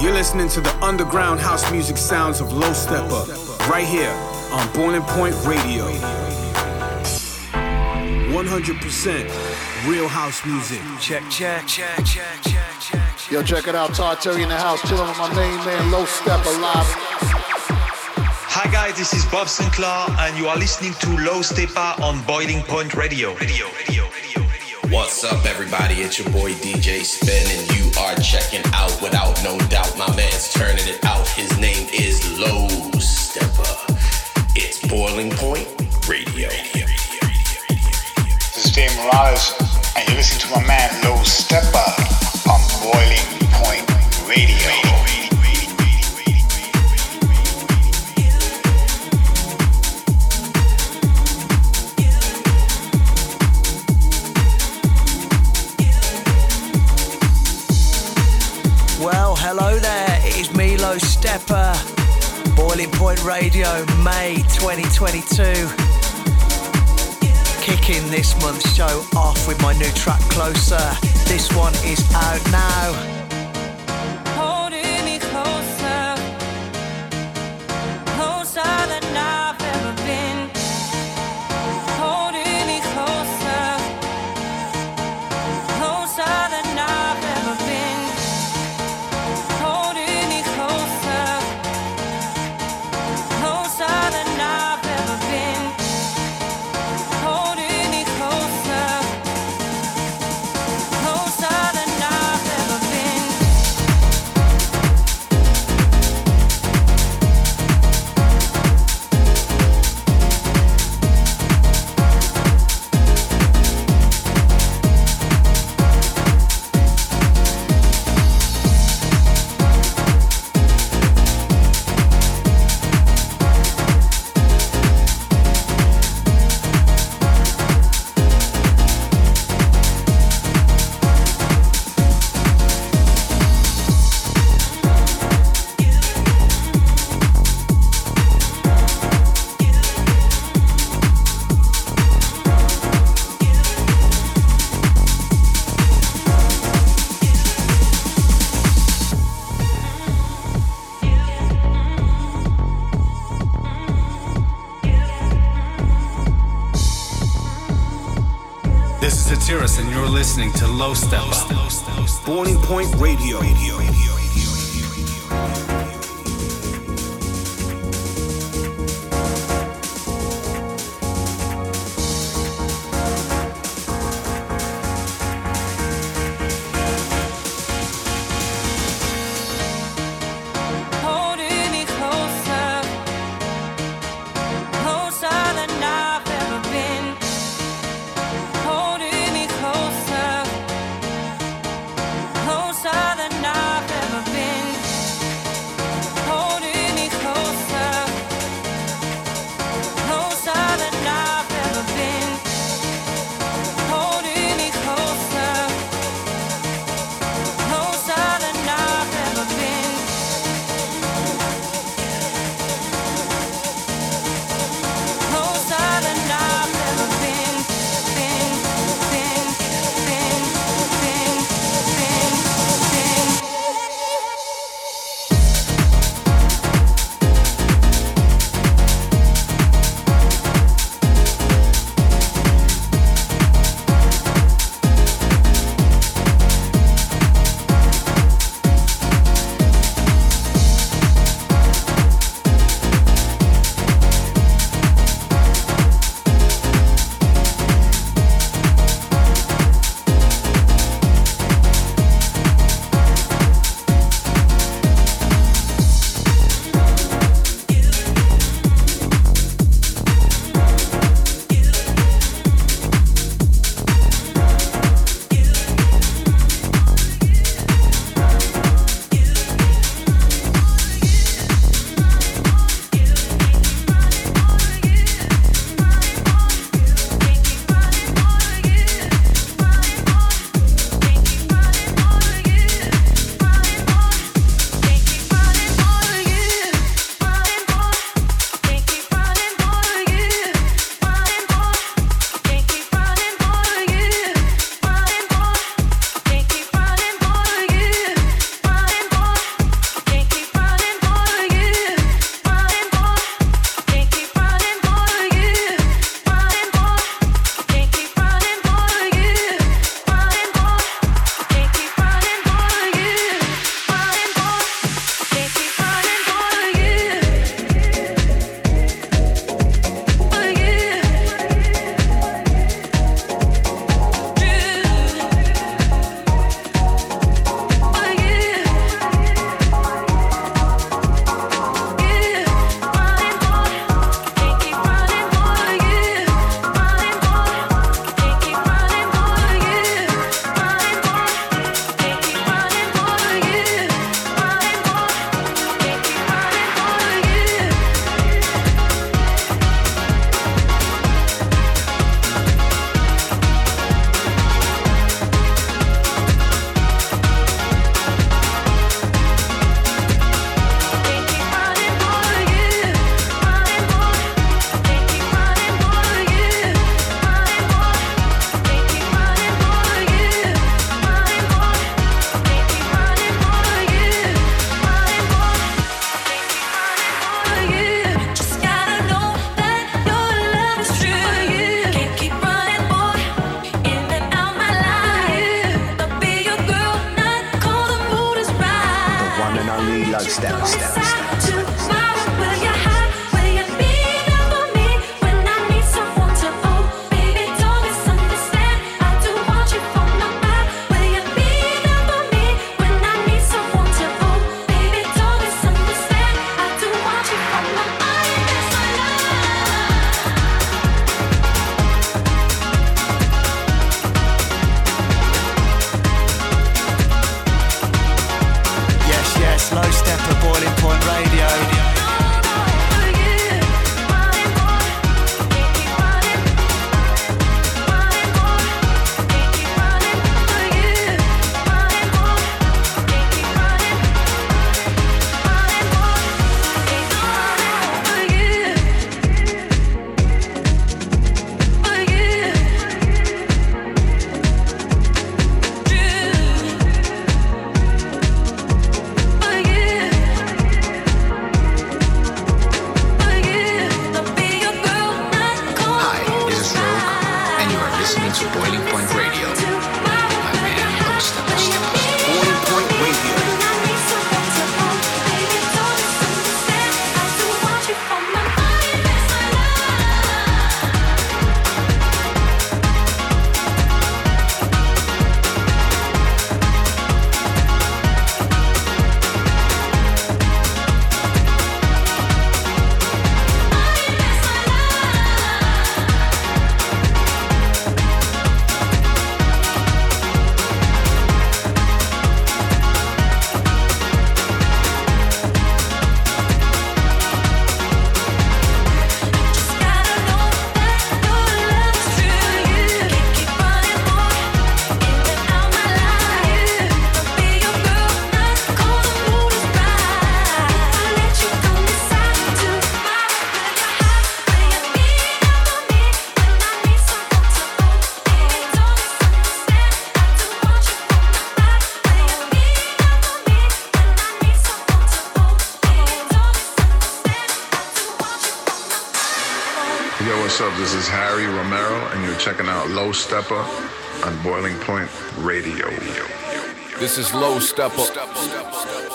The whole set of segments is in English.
You're listening to the underground house music sounds of Low Steppa, right here on Boiling Point Radio. 100% real house music. Check, check, check, check, check, check. Yo, check it out. Todd Terry in the house, chilling with my main man, Low Steppa live. Hi guys, this is Bob Sinclar, and you are listening to Low Steppa on Boiling Point Radio. Radio, radio, radio, radio. What's up, everybody? It's your boy DJ Spin, and you are checking out without no doubt. My man's turning it out. His name is Low Steppa. It's Boiling Point Radio. This is Dave Morales, and you're listening to my man Low Steppa on Boiling Point Radio. Steppa. Boiling Point Radio, May 2022. Kicking this month's show off with my new track Closer. This one is out now. Low Steppa. Boiling Point Radio. Holding Steppa on Boiling Point Radio. This is Low Steppa.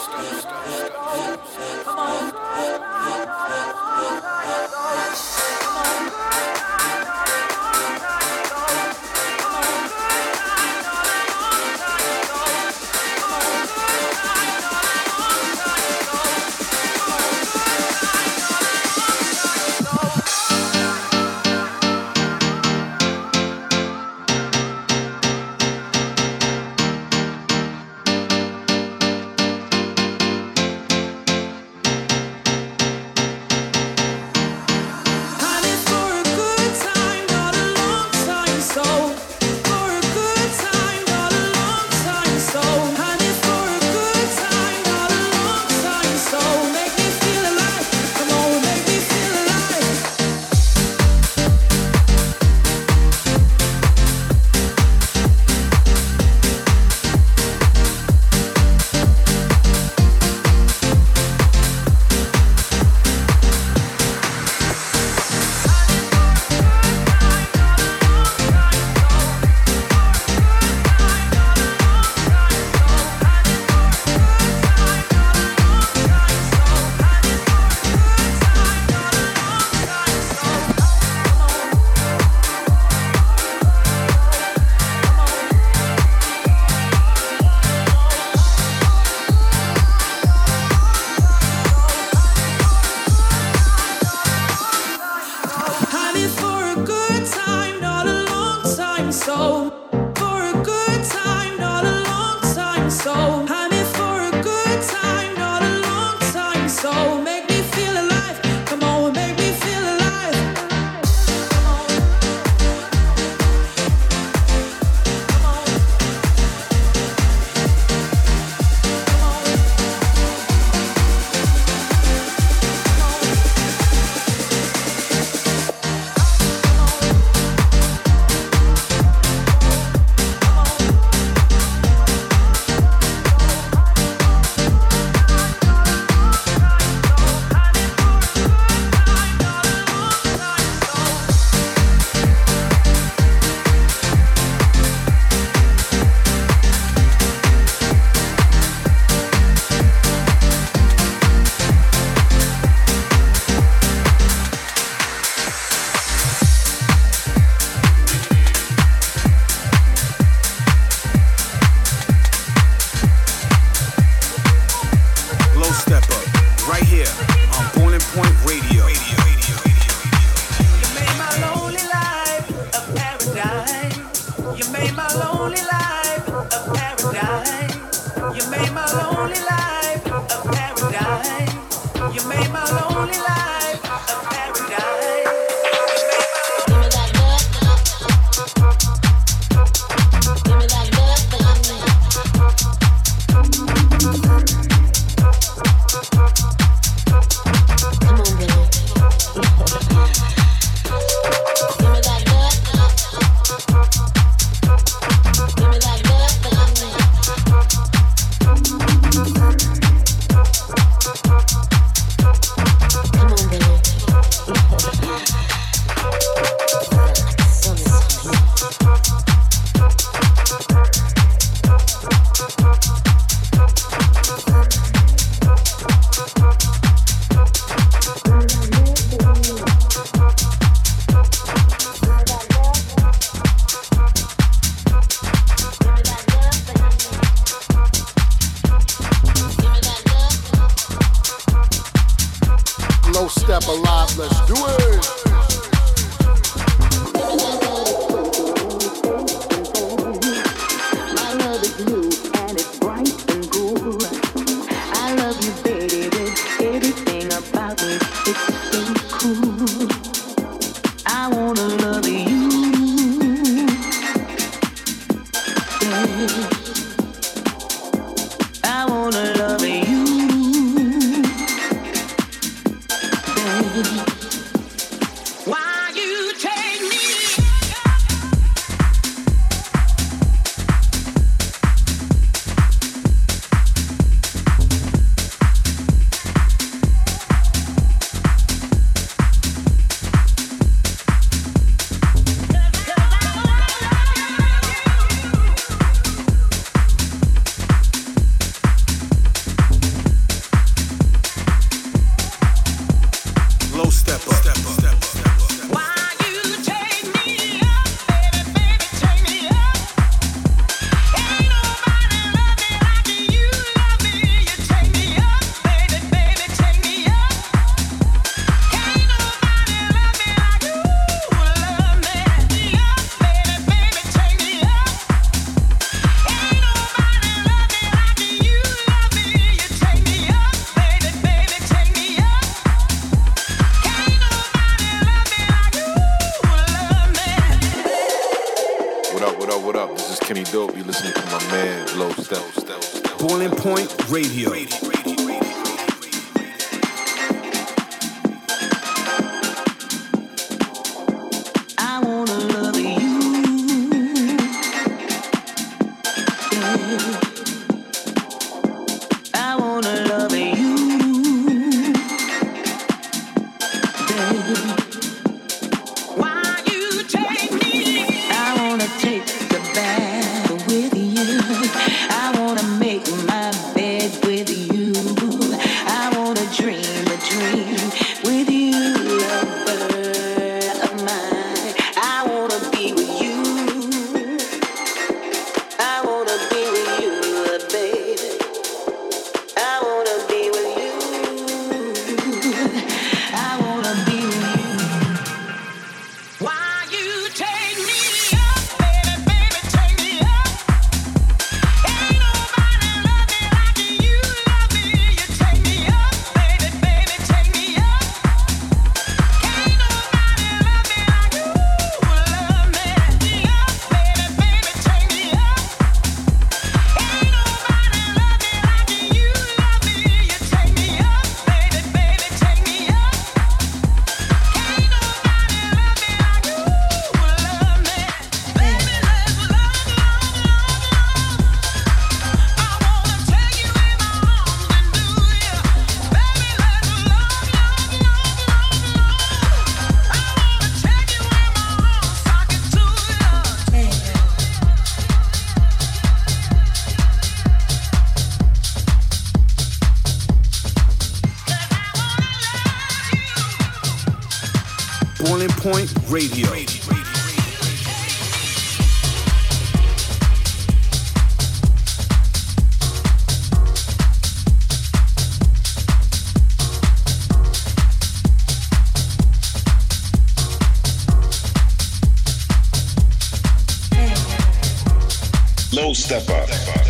Step up.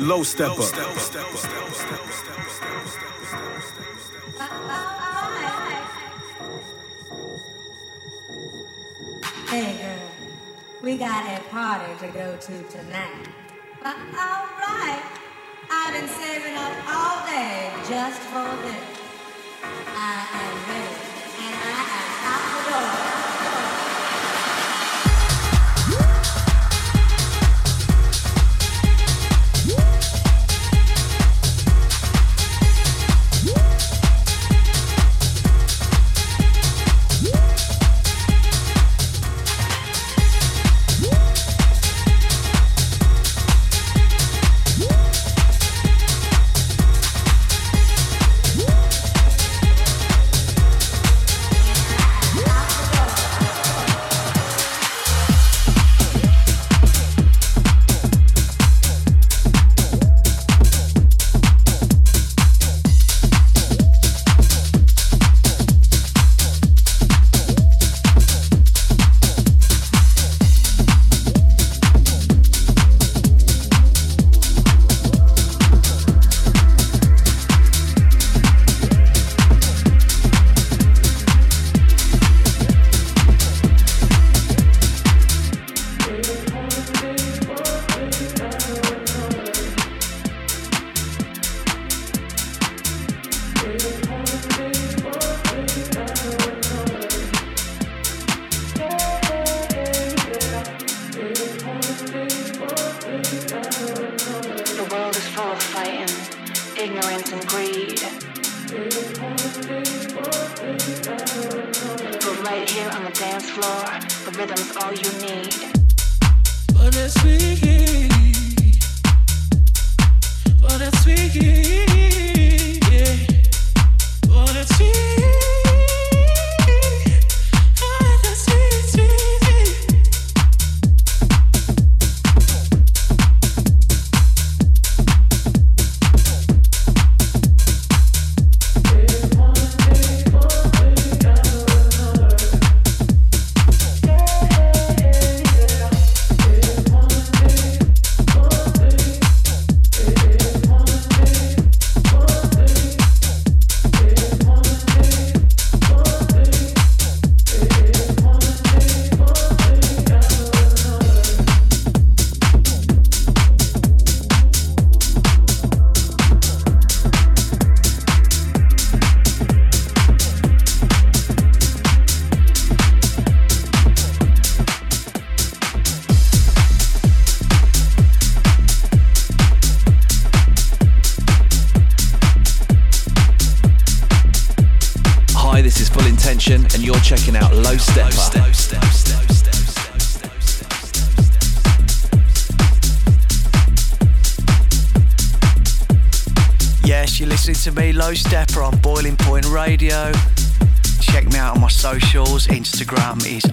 Low Steppa. Hey, girl, we got a party to go to tonight. Uh, all right. I've been saving up all day just for this. I am ready, and I am out the door. Right here on the dance floor, the rhythm's all you need. But it's sweet. But it's sweet. Yeah. But it's sweet. Low Steppa, on Boiling Point Radio. Check me out on my socials. Instagram is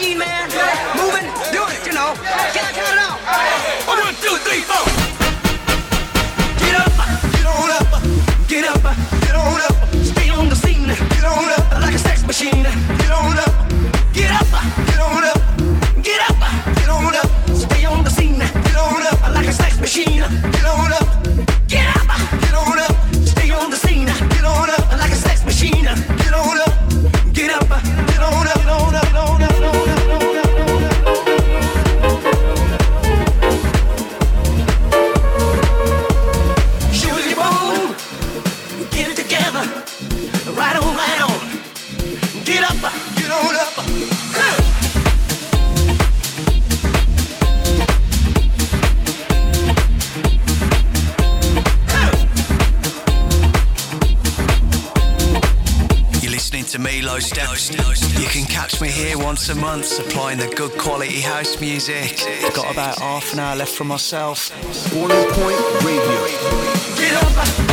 machine, man. Moving, doing it, you know. Can I count it out? One, two, three, four. Get up, get on up, get up, get on up. Stay on the scene, get on up like a sex machine. Get on up, get up, get on up, get up, get on up. Stay on the scene, get on up like a sex machine. here once a month supplying the good quality house music. I've got about half an hour left for myself. Boiling Point Radio. Get up!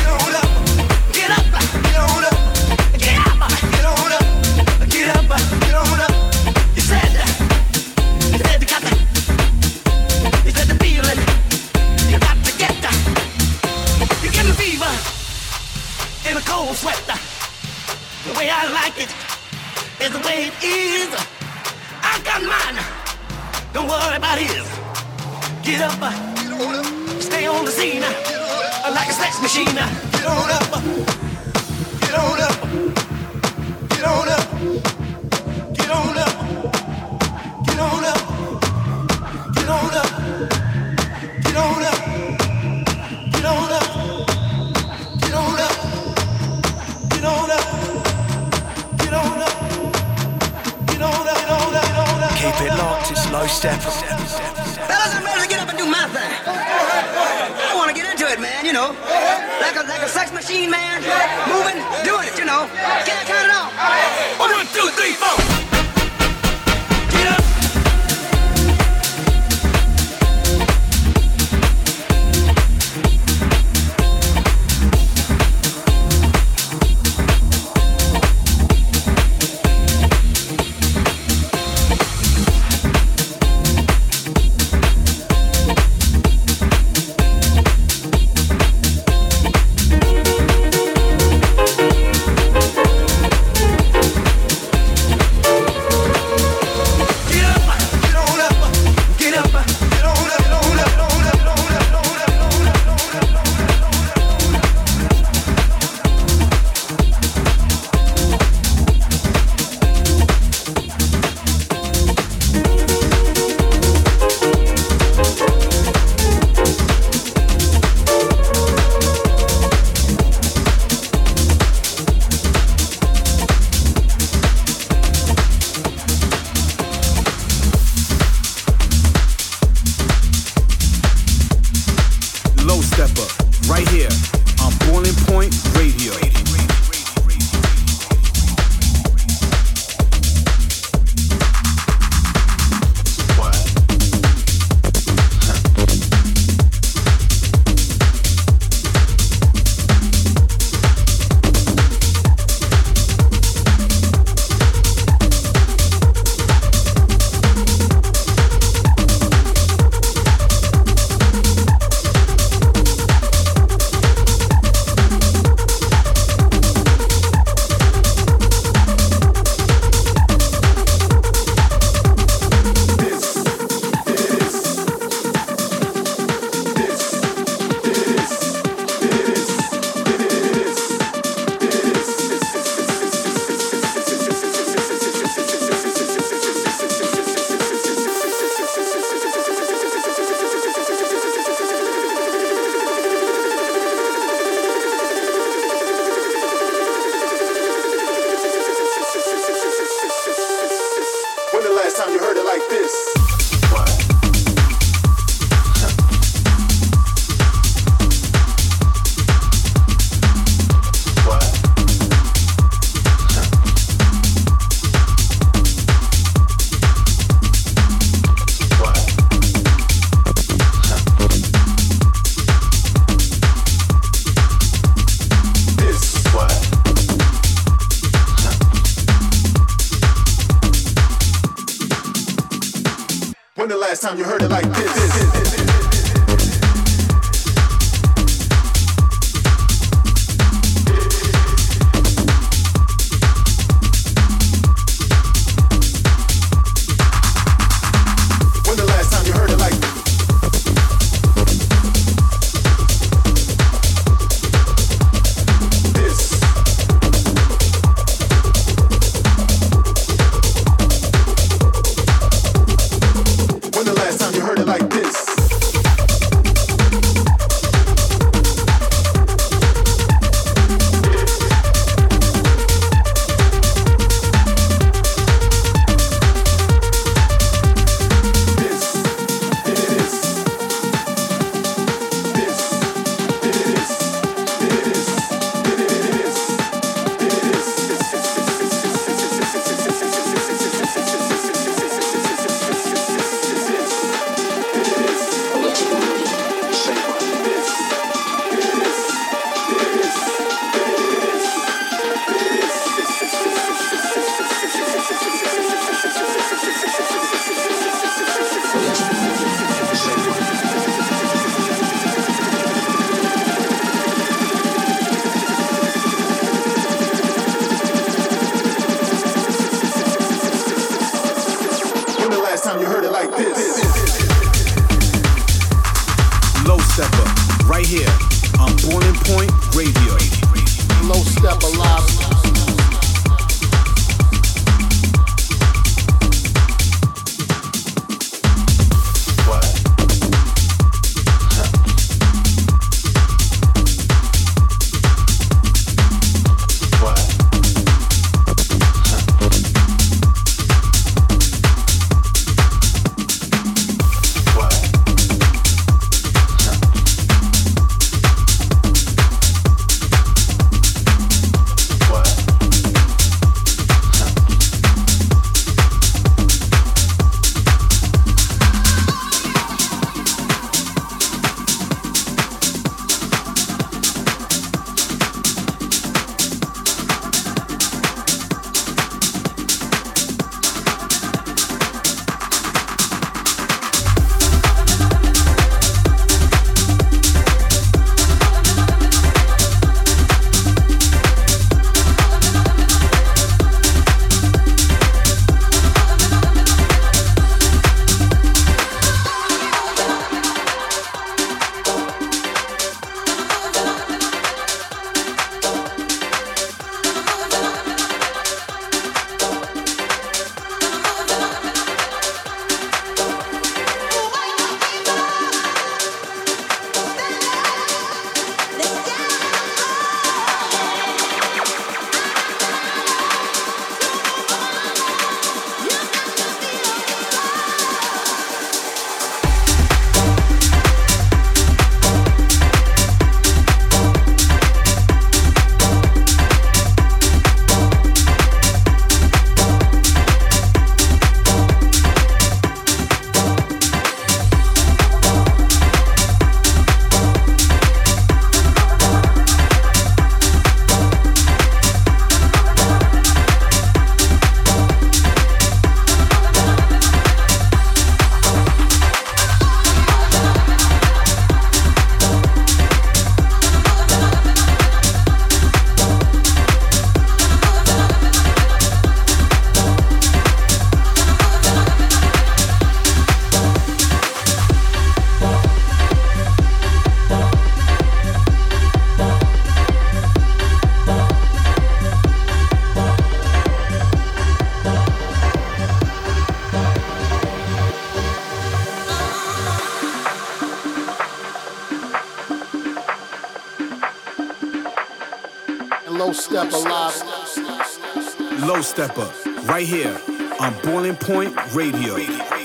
Low Steppa live. Low Steppa, right here on Boiling Point Radio.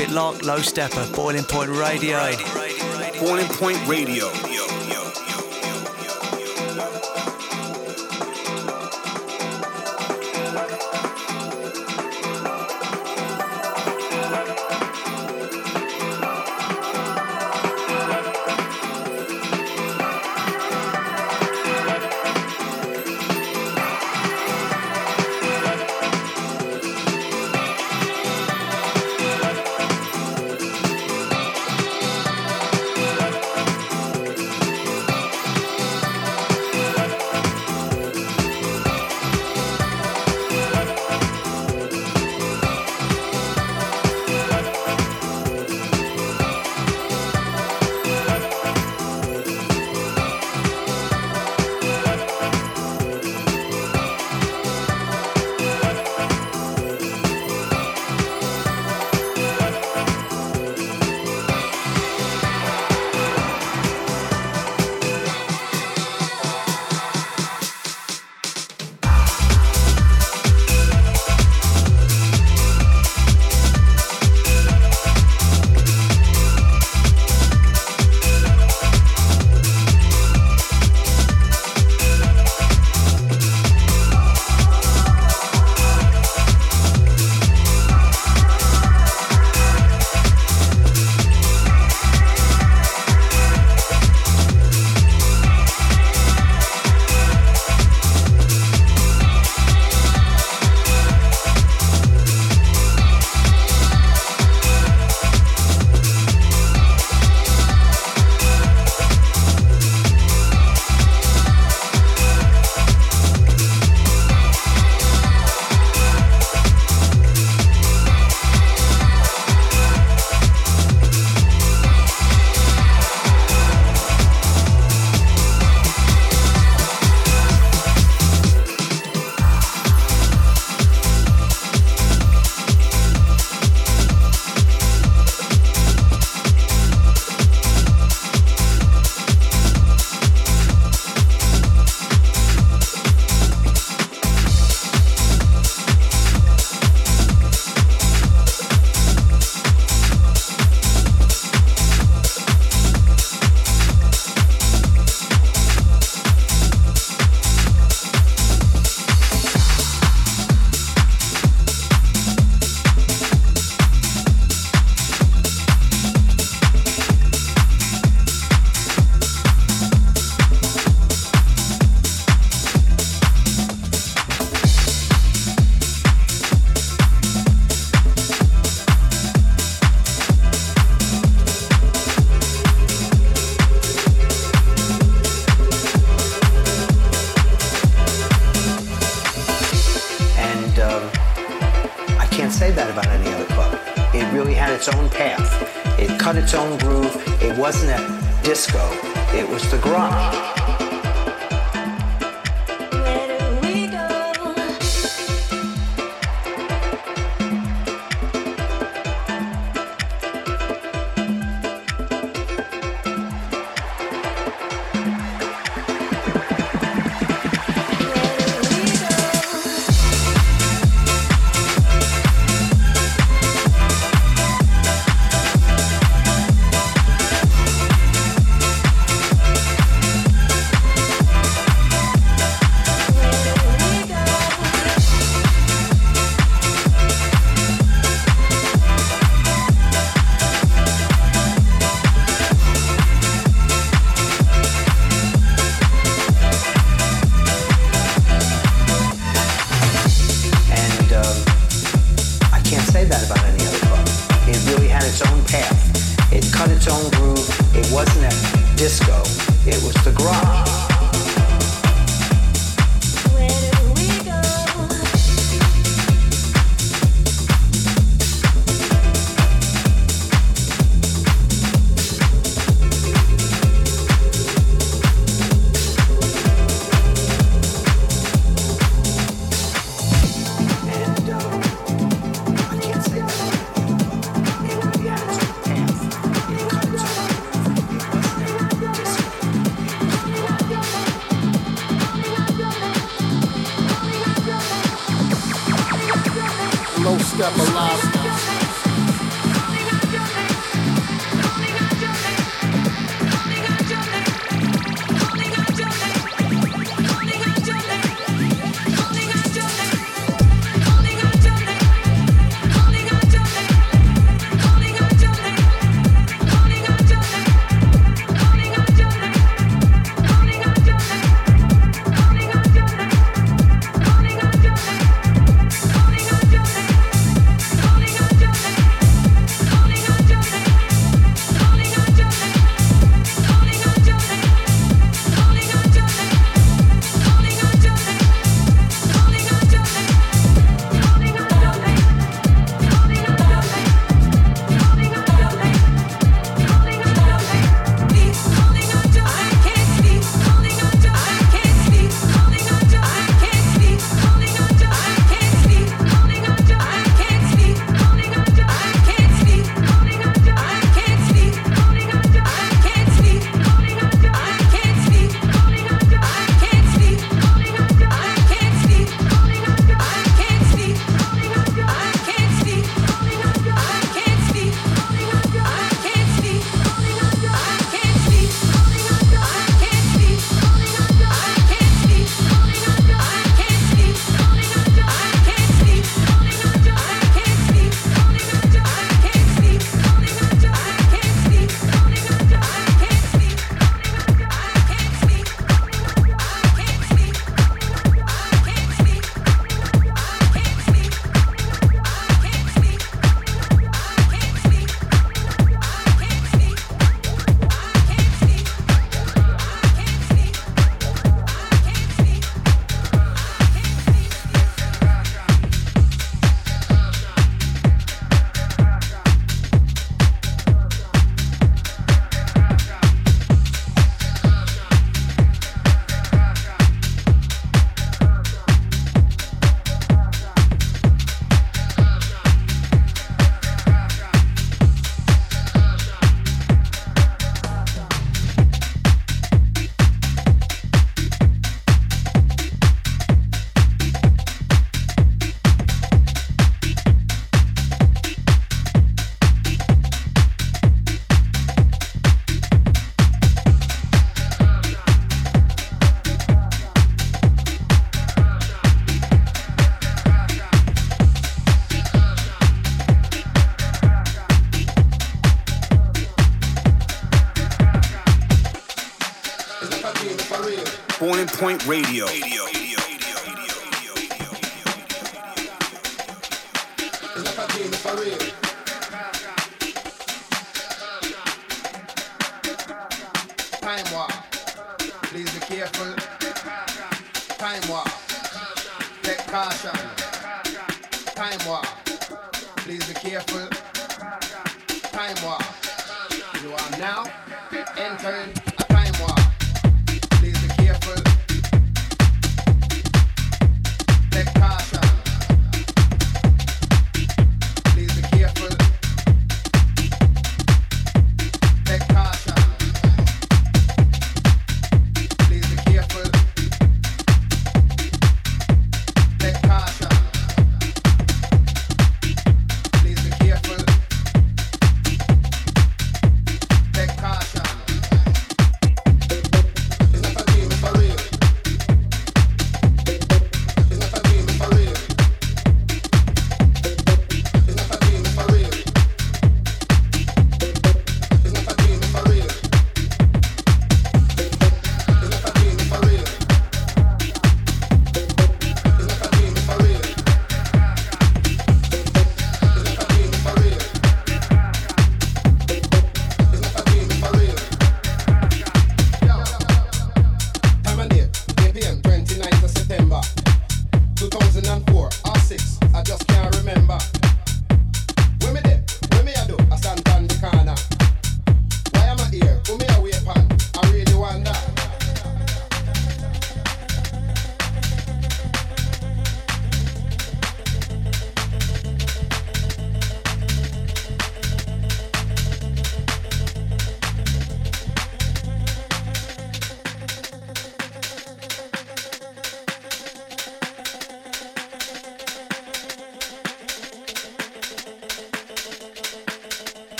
Bit Lock, Low Steppa, Boiling Point Radio. Boiling Point Radio. its own groove. It wasn't a disco, it was the garage.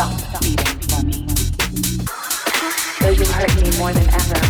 stop beating. Though you hurt me more than ever.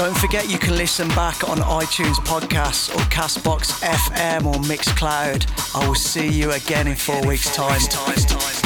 Don't forget you can listen back on iTunes podcasts or Castbox FM or Mixcloud. I will see you again in four weeks' time.